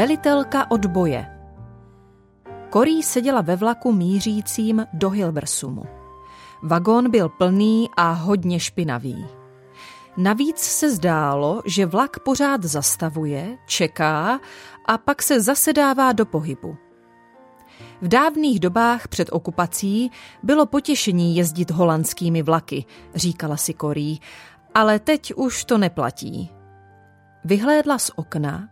Velitelka odboje Korí seděla ve vlaku mířícím do Hilversumu. Vagón byl plný a hodně špinavý. Navíc se zdálo, že vlak pořád zastavuje, čeká a pak se zasedává do pohybu. V dávných dobách před okupací bylo potěšení jezdit holandskými vlaky, říkala si Korí, ale teď už to neplatí. Vyhlédla z okna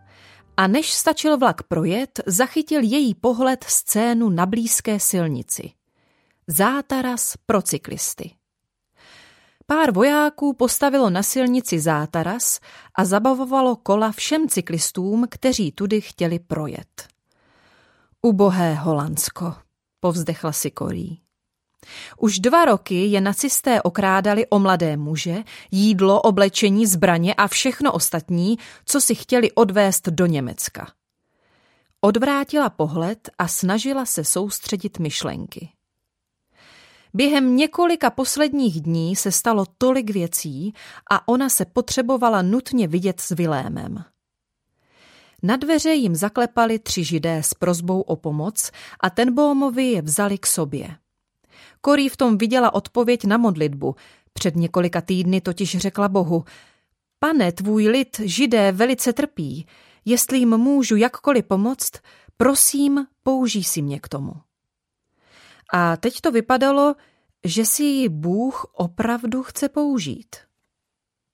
a než stačil vlak projet, zachytil její pohled scénu na blízké silnici. Zátaras pro cyklisty. Pár vojáků postavilo na silnici zátaras a zabavovalo kola všem cyklistům, kteří tudy chtěli projet. Ubohé Holandsko, povzdechla si Korí. Už dva roky je nacisté okrádali o mladé muže, jídlo, oblečení, zbraně a všechno ostatní, co si chtěli odvést do Německa. Odvrátila pohled a snažila se soustředit myšlenky. Během několika posledních dní se stalo tolik věcí a ona se potřebovala nutně vidět s Vilémem. Na dveře jim zaklepali tři židé s prozbou o pomoc a Tenbohmovi je vzali k sobě. Korí v tom viděla odpověď na modlitbu. Před několika týdny totiž řekla Bohu, pane, tvůj lid, židé, velice trpí. Jestli jim můžu jakkoliv pomoct, prosím, použij si mě k tomu. A teď to vypadalo, že si ji Bůh opravdu chce použít.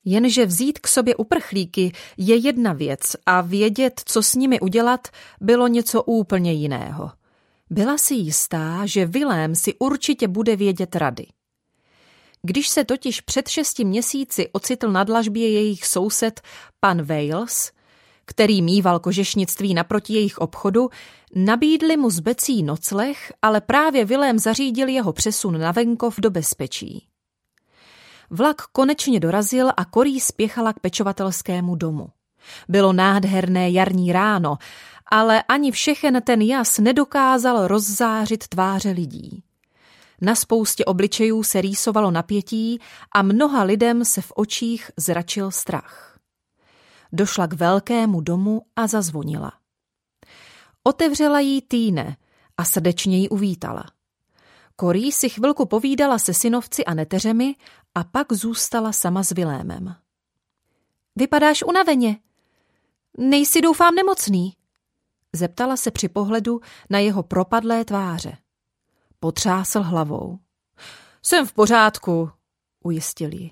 Jenže vzít k sobě uprchlíky je jedna věc a vědět, co s nimi udělat, bylo něco úplně jiného – byla si jistá, že Vilém si určitě bude vědět rady. Když se totiž před šesti měsíci ocitl na dlažbě jejich soused pan Wales, který mýval kožešnictví naproti jejich obchodu, nabídli mu z becí nocleh, ale právě Vilém zařídil jeho přesun na venkov do bezpečí. Vlak konečně dorazil a Korí spěchala k pečovatelskému domu. Bylo nádherné jarní ráno ale ani všechen ten jas nedokázal rozzářit tváře lidí. Na spoustě obličejů se rýsovalo napětí a mnoha lidem se v očích zračil strach. Došla k velkému domu a zazvonila. Otevřela jí Týne a srdečně ji uvítala. Korí si chvilku povídala se synovci a neteřemi a pak zůstala sama s Vilémem. Vypadáš unaveně. Nejsi doufám nemocný. Zeptala se při pohledu na jeho propadlé tváře. Potřásl hlavou. Jsem v pořádku, ujistil ji.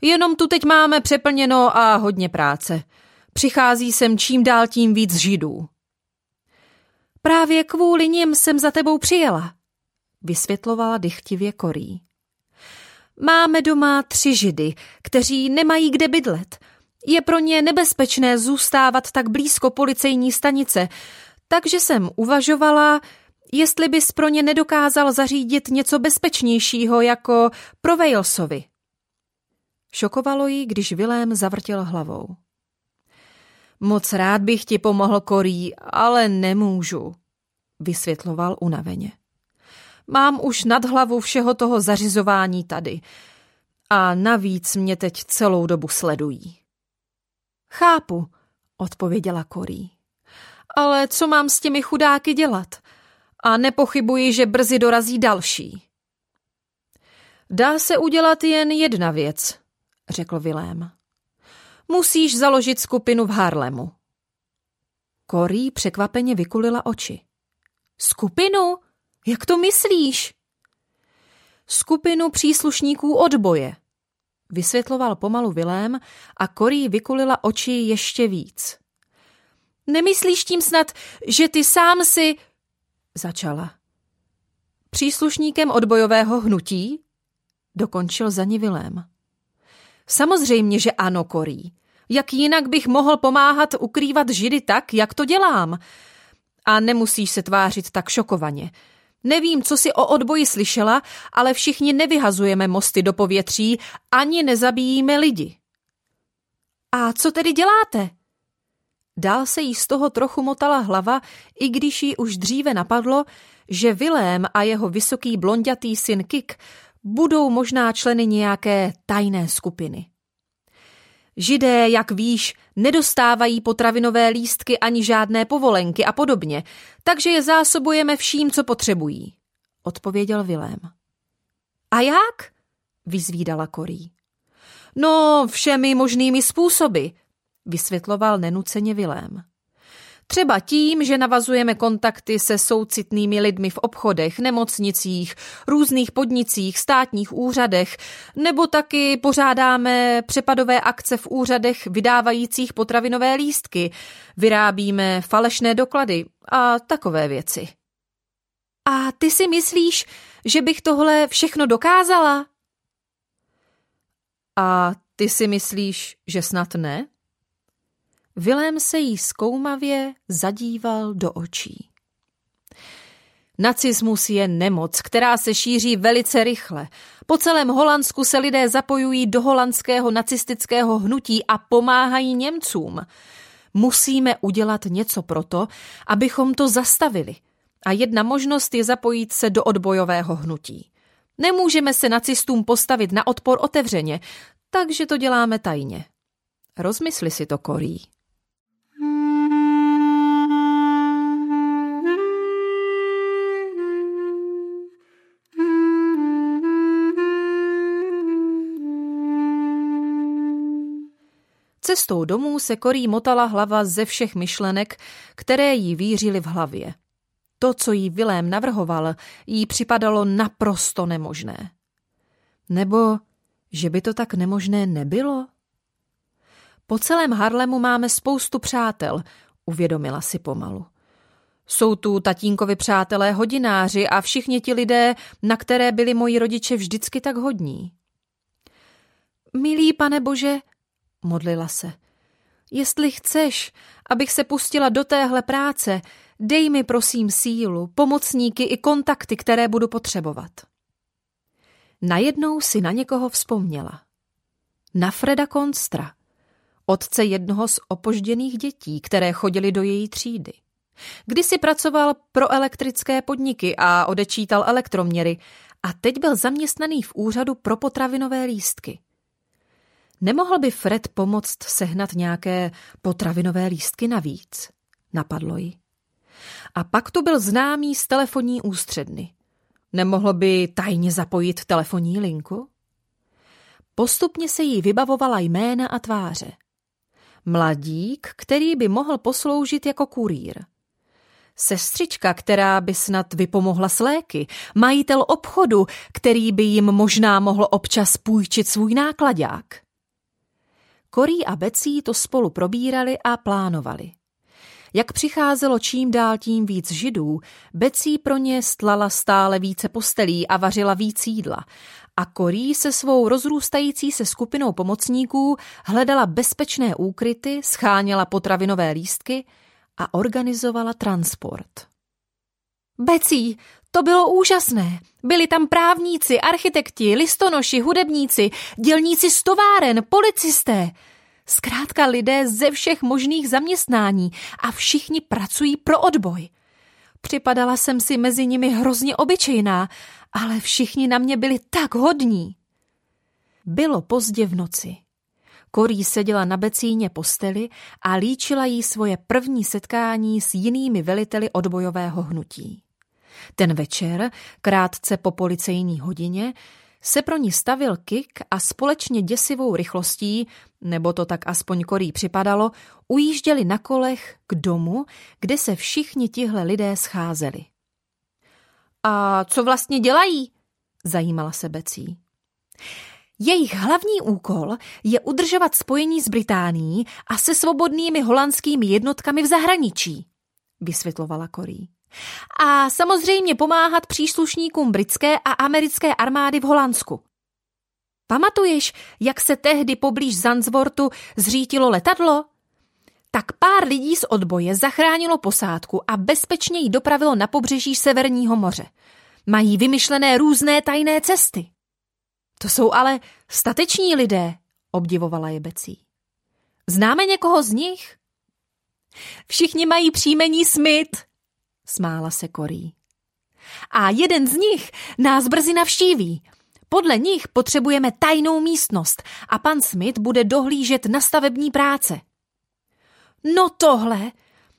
Jenom tu teď máme přeplněno a hodně práce. Přichází sem čím dál tím víc židů. Právě kvůli nim jsem za tebou přijela, vysvětlovala dychtivě Korí. Máme doma tři židy, kteří nemají kde bydlet – je pro ně nebezpečné zůstávat tak blízko policejní stanice, takže jsem uvažovala, jestli bys pro ně nedokázal zařídit něco bezpečnějšího jako pro Walesovi. Šokovalo jí, když Vilém zavrtěl hlavou. Moc rád bych ti pomohl, Korí, ale nemůžu, vysvětloval unaveně. Mám už nad hlavu všeho toho zařizování tady a navíc mě teď celou dobu sledují. Chápu, odpověděla Korí. Ale co mám s těmi chudáky dělat? A nepochybuji, že brzy dorazí další. Dá se udělat jen jedna věc, řekl Vilém. Musíš založit skupinu v Harlemu. Korí překvapeně vykulila oči. Skupinu? Jak to myslíš? Skupinu příslušníků odboje, Vysvětloval pomalu Vilém a Korí vykulila oči ještě víc. Nemyslíš tím snad, že ty sám si... Začala. Příslušníkem odbojového hnutí? Dokončil za ní Vilém. Samozřejmě, že ano, Korí. Jak jinak bych mohl pomáhat ukrývat židy tak, jak to dělám? A nemusíš se tvářit tak šokovaně. Nevím, co si o odboji slyšela, ale všichni nevyhazujeme mosty do povětří, ani nezabíjíme lidi. A co tedy děláte? Dál se jí z toho trochu motala hlava, i když jí už dříve napadlo, že Vilém a jeho vysoký blondětý syn Kik budou možná členy nějaké tajné skupiny. Židé, jak víš, nedostávají potravinové lístky ani žádné povolenky a podobně, takže je zásobujeme vším, co potřebují, odpověděl Vilém. A jak? vyzvídala Korí. No, všemi možnými způsoby, vysvětloval nenuceně Vilém. Třeba tím, že navazujeme kontakty se soucitnými lidmi v obchodech, nemocnicích, různých podnicích, státních úřadech, nebo taky pořádáme přepadové akce v úřadech vydávajících potravinové lístky, vyrábíme falešné doklady a takové věci. A ty si myslíš, že bych tohle všechno dokázala? A ty si myslíš, že snad ne? Vilém se jí zkoumavě zadíval do očí. Nacismus je nemoc, která se šíří velice rychle. Po celém Holandsku se lidé zapojují do holandského nacistického hnutí a pomáhají Němcům. Musíme udělat něco proto, abychom to zastavili. A jedna možnost je zapojit se do odbojového hnutí. Nemůžeme se nacistům postavit na odpor otevřeně, takže to děláme tajně. Rozmysli si to, Korí. Cestou domů se Korí motala hlava ze všech myšlenek, které jí vířily v hlavě. To, co jí Vilém navrhoval, jí připadalo naprosto nemožné. Nebo, že by to tak nemožné nebylo? Po celém Harlemu máme spoustu přátel, uvědomila si pomalu. Jsou tu tatínkovi přátelé hodináři a všichni ti lidé, na které byli moji rodiče vždycky tak hodní. Milý pane Bože, modlila se. Jestli chceš, abych se pustila do téhle práce, dej mi prosím sílu, pomocníky i kontakty, které budu potřebovat. Najednou si na někoho vzpomněla. Na Freda Konstra, otce jednoho z opožděných dětí, které chodili do její třídy. Kdysi pracoval pro elektrické podniky a odečítal elektroměry a teď byl zaměstnaný v úřadu pro potravinové lístky. Nemohl by Fred pomoct sehnat nějaké potravinové lístky navíc? Napadlo jí. A pak tu byl známý z telefonní ústředny. Nemohl by tajně zapojit telefonní linku? Postupně se jí vybavovala jména a tváře. Mladík, který by mohl posloužit jako kurýr. Sestřička, která by snad vypomohla s léky. Majitel obchodu, který by jim možná mohl občas půjčit svůj nákladák. Korí a Becí to spolu probírali a plánovali. Jak přicházelo čím dál tím víc židů, Becí pro ně stlala stále více postelí a vařila víc jídla. A Korí se svou rozrůstající se skupinou pomocníků hledala bezpečné úkryty, scháněla potravinové lístky a organizovala transport. Becí, to bylo úžasné. Byli tam právníci, architekti, listonoši, hudebníci, dělníci z továren, policisté. Zkrátka lidé ze všech možných zaměstnání a všichni pracují pro odboj. Připadala jsem si mezi nimi hrozně obyčejná, ale všichni na mě byli tak hodní. Bylo pozdě v noci. Korí seděla na becíně posteli a líčila jí svoje první setkání s jinými veliteli odbojového hnutí. Ten večer, krátce po policejní hodině, se pro ní stavil Kik a společně děsivou rychlostí, nebo to tak aspoň Korí připadalo, ujížděli na kolech k domu, kde se všichni tihle lidé scházeli. A co vlastně dělají? Zajímala se Becí. Jejich hlavní úkol je udržovat spojení s Británií a se svobodnými holandskými jednotkami v zahraničí, vysvětlovala Korí a samozřejmě pomáhat příslušníkům britské a americké armády v Holandsku. Pamatuješ, jak se tehdy poblíž Zanzvortu zřítilo letadlo? tak pár lidí z odboje zachránilo posádku a bezpečně ji dopravilo na pobřeží Severního moře. Mají vymyšlené různé tajné cesty. To jsou ale stateční lidé, obdivovala je Becí. Známe někoho z nich? Všichni mají příjmení Smith, smála se Korí. A jeden z nich nás brzy navštíví. Podle nich potřebujeme tajnou místnost a pan Smith bude dohlížet na stavební práce. No tohle,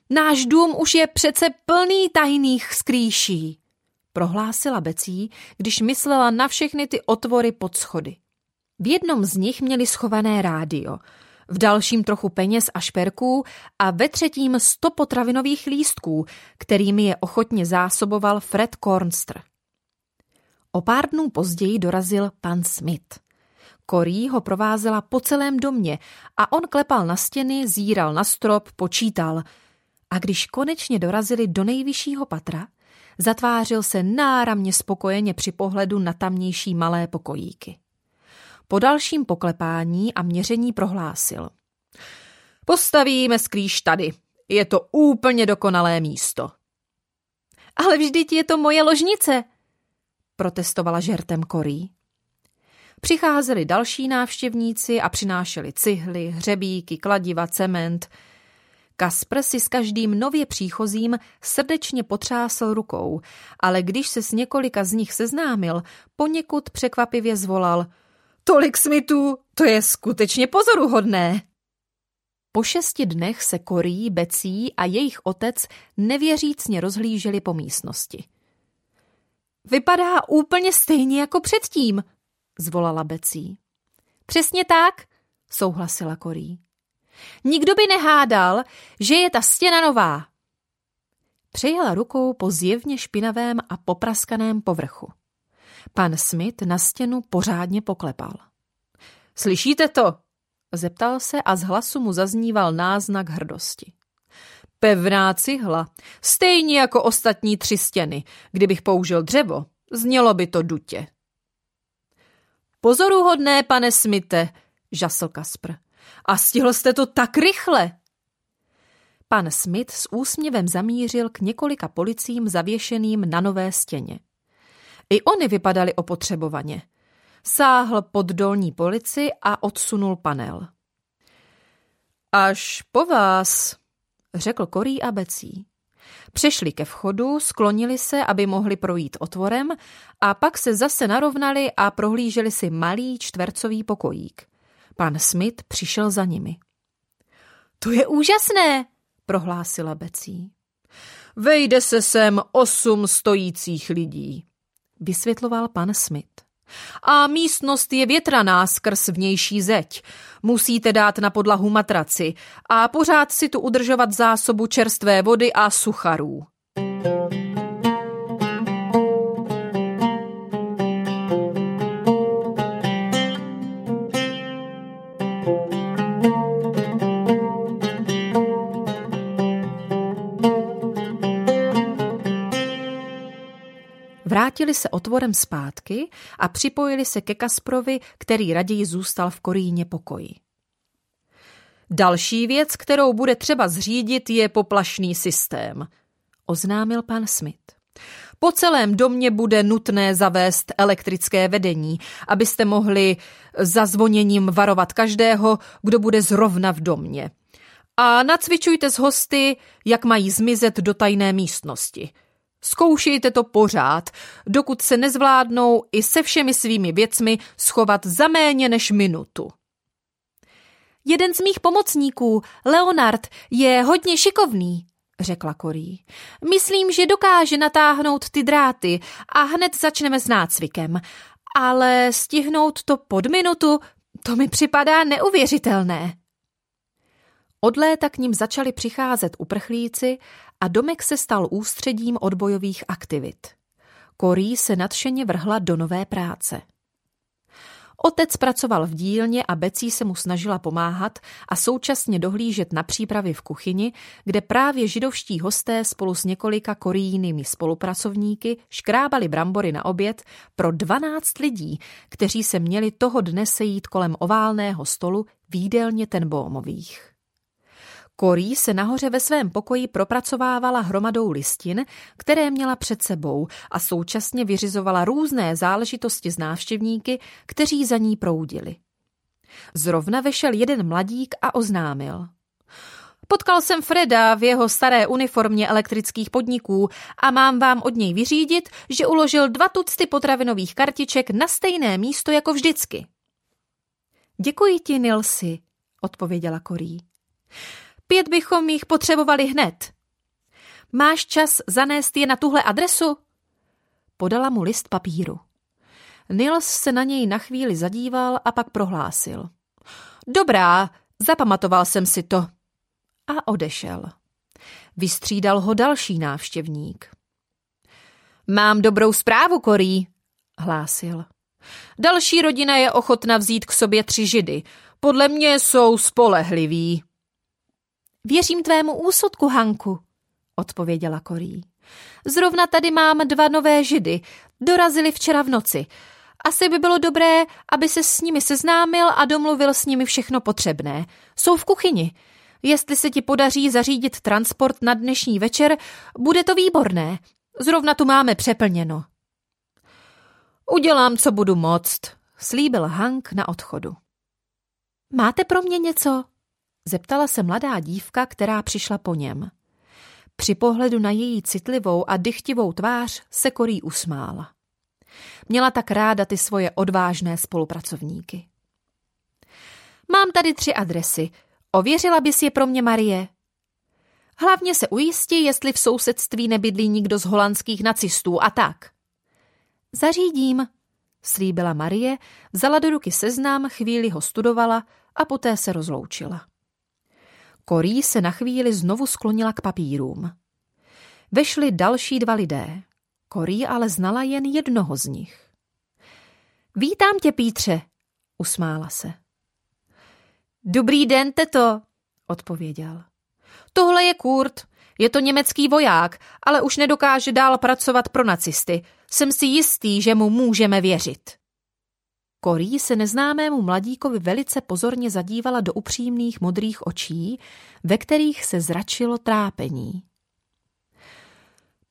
náš dům už je přece plný tajných skrýší, prohlásila Becí, když myslela na všechny ty otvory pod schody. V jednom z nich měli schované rádio, v dalším trochu peněz a šperků a ve třetím sto potravinových lístků, kterými je ochotně zásoboval Fred Kornstr. O pár dnů později dorazil pan Smith. Korí ho provázela po celém domě a on klepal na stěny, zíral na strop, počítal. A když konečně dorazili do nejvyššího patra, zatvářil se náramně spokojeně při pohledu na tamnější malé pokojíky. Po dalším poklepání a měření prohlásil. Postavíme skrýš tady. Je to úplně dokonalé místo. Ale vždyť je to moje ložnice, protestovala žertem Korí. Přicházeli další návštěvníci a přinášeli cihly, hřebíky, kladiva, cement. Kaspr si s každým nově příchozím srdečně potřásl rukou, ale když se s několika z nich seznámil, poněkud překvapivě zvolal Tolik smitů, to je skutečně pozoruhodné. Po šesti dnech se Korí, Becí a jejich otec nevěřícně rozhlíželi po místnosti. Vypadá úplně stejně jako předtím, zvolala Becí. Přesně tak, souhlasila Korí. Nikdo by nehádal, že je ta stěna nová. Přejela rukou po zjevně špinavém a popraskaném povrchu. Pan Smith na stěnu pořádně poklepal. Slyšíte to? Zeptal se a z hlasu mu zazníval náznak hrdosti. Pevná cihla, stejně jako ostatní tři stěny. Kdybych použil dřevo, znělo by to dutě. Pozoruhodné, pane Smite, žasl Kaspr. A stihl jste to tak rychle. Pan Smith s úsměvem zamířil k několika policím zavěšeným na nové stěně. I oni vypadali opotřebovaně. Sáhl pod dolní polici a odsunul panel. Až po vás, řekl Korý a Becí. Přešli ke vchodu, sklonili se, aby mohli projít otvorem a pak se zase narovnali a prohlíželi si malý čtvercový pokojík. Pan Smith přišel za nimi. To je úžasné, prohlásila Becí. Vejde se sem osm stojících lidí, vysvětloval pan Smith. A místnost je větraná skrz vnější zeď. Musíte dát na podlahu matraci a pořád si tu udržovat zásobu čerstvé vody a sucharů. Vrátili se otvorem zpátky a připojili se ke Kasprovi, který raději zůstal v Koríně pokoji. Další věc, kterou bude třeba zřídit, je poplašný systém, oznámil pan Smith. Po celém domě bude nutné zavést elektrické vedení, abyste mohli zazvoněním varovat každého, kdo bude zrovna v domě. A nacvičujte s hosty, jak mají zmizet do tajné místnosti – Zkoušejte to pořád, dokud se nezvládnou i se všemi svými věcmi schovat za méně než minutu. Jeden z mých pomocníků, Leonard, je hodně šikovný, řekla Korí. Myslím, že dokáže natáhnout ty dráty a hned začneme s nácvikem. Ale stihnout to pod minutu, to mi připadá neuvěřitelné. Od léta k ním začali přicházet uprchlíci a domek se stal ústředím odbojových aktivit. Korí se nadšeně vrhla do nové práce. Otec pracoval v dílně a Becí se mu snažila pomáhat a současně dohlížet na přípravy v kuchyni, kde právě židovští hosté spolu s několika korijnými spolupracovníky škrábali brambory na oběd pro 12 lidí, kteří se měli toho dne sejít kolem oválného stolu v jídelně Tenbómových. Korí se nahoře ve svém pokoji propracovávala hromadou listin, které měla před sebou a současně vyřizovala různé záležitosti z návštěvníky, kteří za ní proudili. Zrovna vešel jeden mladík a oznámil. Potkal jsem Freda v jeho staré uniformě elektrických podniků a mám vám od něj vyřídit, že uložil dva tucty potravinových kartiček na stejné místo jako vždycky. Děkuji ti, Nilsi, odpověděla Korí. Pět bychom jich potřebovali hned. Máš čas zanést je na tuhle adresu? Podala mu list papíru. Nils se na něj na chvíli zadíval a pak prohlásil. Dobrá, zapamatoval jsem si to. A odešel. Vystřídal ho další návštěvník. Mám dobrou zprávu, Korí, hlásil. Další rodina je ochotna vzít k sobě tři židy. Podle mě jsou spolehliví. Věřím tvému úsudku, Hanku, odpověděla Korí. Zrovna tady mám dva nové židy. Dorazili včera v noci. Asi by bylo dobré, aby se s nimi seznámil a domluvil s nimi všechno potřebné. Jsou v kuchyni. Jestli se ti podaří zařídit transport na dnešní večer, bude to výborné. Zrovna tu máme přeplněno. Udělám, co budu moct, slíbil Hank na odchodu. Máte pro mě něco? Zeptala se mladá dívka, která přišla po něm. Při pohledu na její citlivou a dychtivou tvář se Korí usmála. Měla tak ráda ty svoje odvážné spolupracovníky. Mám tady tři adresy. Ověřila bys je pro mě, Marie? Hlavně se ujistí, jestli v sousedství nebydlí nikdo z holandských nacistů a tak. Zařídím, slíbila Marie, vzala do ruky seznam, chvíli ho studovala a poté se rozloučila. Korí se na chvíli znovu sklonila k papírům. Vešli další dva lidé. Korí ale znala jen jednoho z nich. Vítám tě, Pítře, usmála se. Dobrý den, teto, odpověděl. Tohle je Kurt, je to německý voják, ale už nedokáže dál pracovat pro nacisty. Jsem si jistý, že mu můžeme věřit. Korí se neznámému mladíkovi velice pozorně zadívala do upřímných modrých očí, ve kterých se zračilo trápení.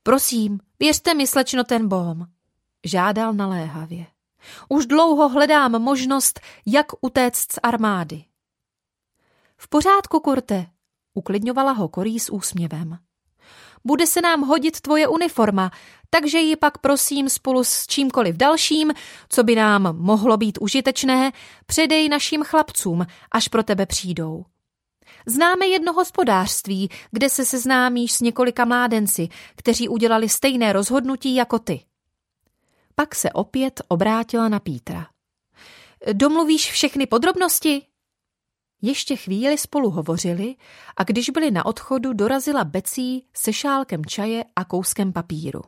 Prosím, věřte mi, slečno ten bom, žádal naléhavě. Už dlouho hledám možnost, jak utéct z armády. V pořádku, Kurte, uklidňovala ho Korí s úsměvem. Bude se nám hodit tvoje uniforma, takže ji pak prosím spolu s čímkoliv dalším, co by nám mohlo být užitečné, předej našim chlapcům, až pro tebe přijdou. Známe jedno hospodářství, kde se seznámíš s několika mládenci, kteří udělali stejné rozhodnutí jako ty. Pak se opět obrátila na Pítra. Domluvíš všechny podrobnosti? Ještě chvíli spolu hovořili a když byli na odchodu, dorazila Becí se šálkem čaje a kouskem papíru.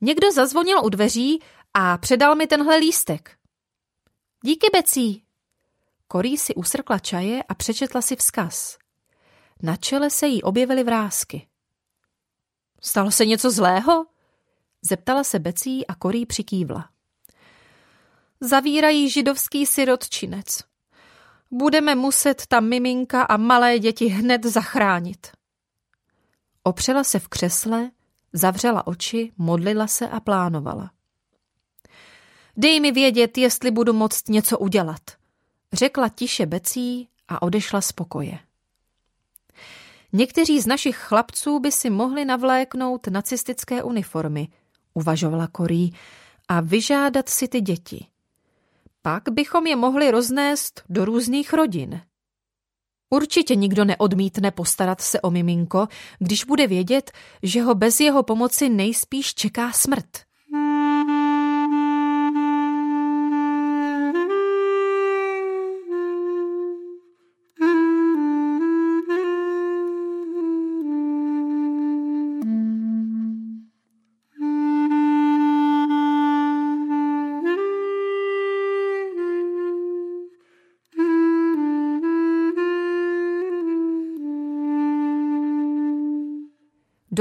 Někdo zazvonil u dveří a předal mi tenhle lístek. Díky, Becí. Korí si usrkla čaje a přečetla si vzkaz. Na čele se jí objevily vrázky. Stalo se něco zlého? Zeptala se Becí a Korí přikývla. Zavírají židovský sirotčinec. Budeme muset tam miminka a malé děti hned zachránit. Opřela se v křesle, zavřela oči, modlila se a plánovala. Dej mi vědět, jestli budu moct něco udělat, řekla tiše Becí a odešla z pokoje. Někteří z našich chlapců by si mohli navléknout nacistické uniformy, uvažovala Korí, a vyžádat si ty děti. Pak bychom je mohli roznést do různých rodin. Určitě nikdo neodmítne postarat se o miminko, když bude vědět, že ho bez jeho pomoci nejspíš čeká smrt.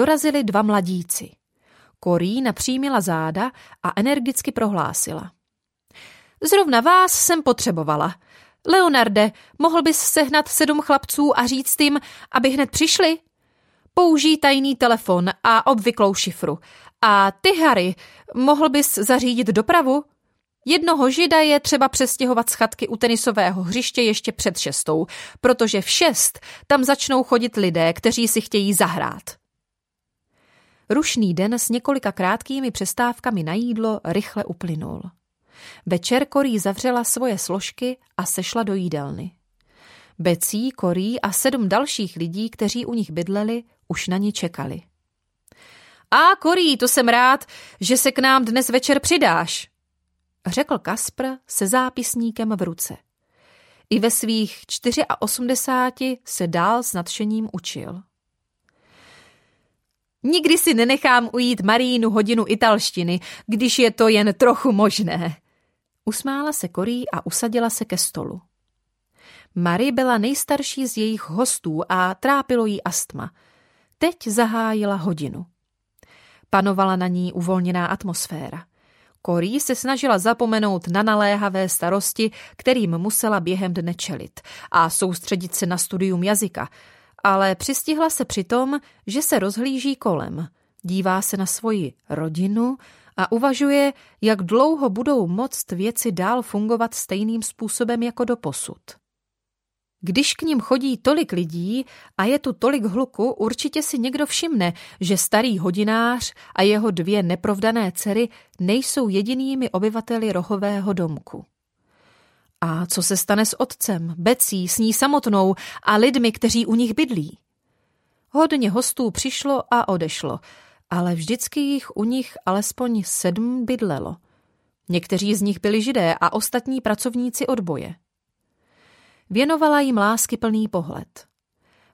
Dorazili dva mladíci. Korí napřímila záda a energicky prohlásila. Zrovna vás jsem potřebovala. Leonarde, mohl bys sehnat sedm chlapců a říct jim, aby hned přišli? Použij tajný telefon a obvyklou šifru. A ty, Harry, mohl bys zařídit dopravu? Jednoho žida je třeba přestěhovat z chatky u tenisového hřiště ještě před šestou, protože v šest tam začnou chodit lidé, kteří si chtějí zahrát. Rušný den s několika krátkými přestávkami na jídlo rychle uplynul. Večer Korí zavřela svoje složky a sešla do jídelny. Becí, Korí a sedm dalších lidí, kteří u nich bydleli, už na ní čekali. A Korí, to jsem rád, že se k nám dnes večer přidáš, řekl Kaspr se zápisníkem v ruce. I ve svých 84 se dál s nadšením učil. Nikdy si nenechám ujít Marínu hodinu italštiny, když je to jen trochu možné. Usmála se Korí a usadila se ke stolu. Marie byla nejstarší z jejich hostů a trápilo jí astma. Teď zahájila hodinu. Panovala na ní uvolněná atmosféra. Korí se snažila zapomenout na naléhavé starosti, kterým musela během dne čelit a soustředit se na studium jazyka, ale přistihla se přitom, že se rozhlíží kolem, dívá se na svoji rodinu a uvažuje, jak dlouho budou moct věci dál fungovat stejným způsobem jako do posud. Když k ním chodí tolik lidí a je tu tolik hluku, určitě si někdo všimne, že starý hodinář a jeho dvě neprovdané dcery nejsou jedinými obyvateli rohového domku. A co se stane s otcem, Becí, s ní samotnou a lidmi, kteří u nich bydlí? Hodně hostů přišlo a odešlo, ale vždycky jich u nich alespoň sedm bydlelo. Někteří z nich byli židé a ostatní pracovníci odboje. Věnovala jim lásky plný pohled.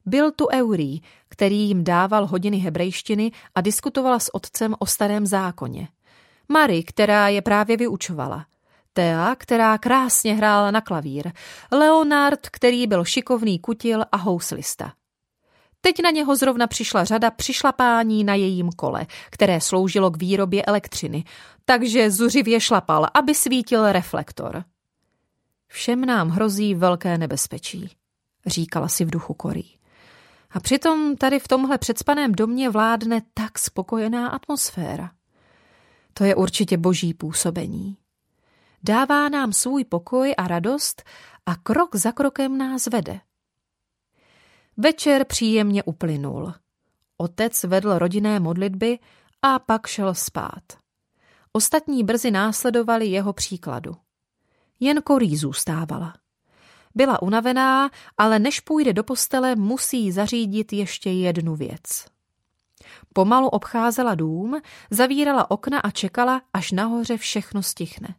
Byl tu Eurí, který jim dával hodiny hebrejštiny a diskutovala s otcem o starém zákoně. Mary, která je právě vyučovala. Thea, která krásně hrála na klavír. Leonard, který byl šikovný kutil a houslista. Teď na něho zrovna přišla řada přišlapání na jejím kole, které sloužilo k výrobě elektřiny, takže zuřivě šlapal, aby svítil reflektor. Všem nám hrozí velké nebezpečí, říkala si v duchu Korí. A přitom tady v tomhle předspaném domě vládne tak spokojená atmosféra. To je určitě boží působení. Dává nám svůj pokoj a radost a krok za krokem nás vede. Večer příjemně uplynul. Otec vedl rodinné modlitby a pak šel spát. Ostatní brzy následovali jeho příkladu. Jen Korí zůstávala. Byla unavená, ale než půjde do postele, musí zařídit ještě jednu věc. Pomalu obcházela dům, zavírala okna a čekala, až nahoře všechno stichne.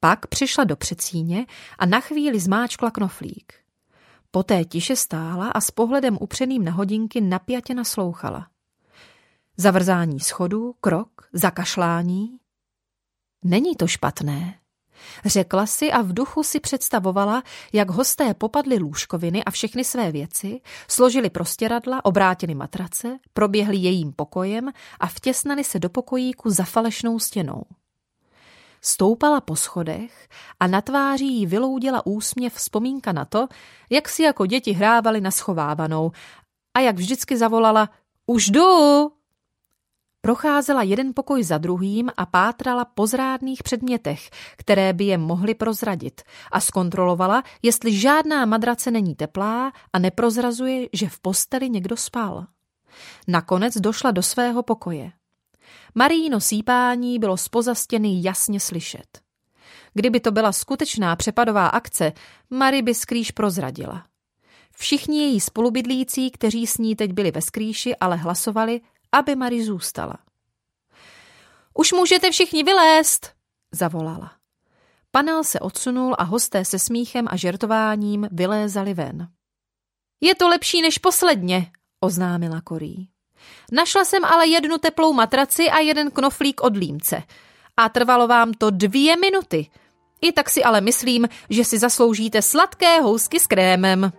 Pak přišla do předsíně a na chvíli zmáčkla knoflík. Poté tiše stála a s pohledem upřeným na hodinky napjatě naslouchala. Zavrzání schodů, krok, zakašlání. Není to špatné. Řekla si a v duchu si představovala, jak hosté popadli lůžkoviny a všechny své věci, složili prostěradla, obrátili matrace, proběhli jejím pokojem a vtěsnali se do pokojíku za falešnou stěnou. Stoupala po schodech a na tváří jí vyloudila úsměv vzpomínka na to, jak si jako děti hrávali na schovávanou a jak vždycky zavolala Už jdu! Procházela jeden pokoj za druhým a pátrala po zrádných předmětech, které by je mohly prozradit a zkontrolovala, jestli žádná madrace není teplá a neprozrazuje, že v posteli někdo spal. Nakonec došla do svého pokoje. Maríno sípání bylo spoza stěny jasně slyšet. Kdyby to byla skutečná přepadová akce, Mary by skrýš prozradila. Všichni její spolubydlící, kteří s ní teď byli ve skrýši, ale hlasovali, aby Mary zůstala. Už můžete všichni vylézt, zavolala. Panel se odsunul a hosté se smíchem a žertováním vylézali ven. Je to lepší než posledně, oznámila Korí. Našla jsem ale jednu teplou matraci a jeden knoflík od límce. A trvalo vám to dvě minuty. I tak si ale myslím, že si zasloužíte sladké housky s krémem.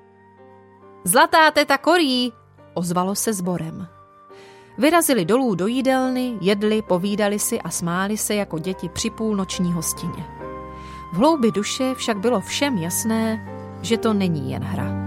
Zlatá teta Korí, ozvalo se zborem. Vyrazili dolů do jídelny, jedli, povídali si a smáli se jako děti při půlnoční hostině. V hloubi duše však bylo všem jasné, že to není jen hra.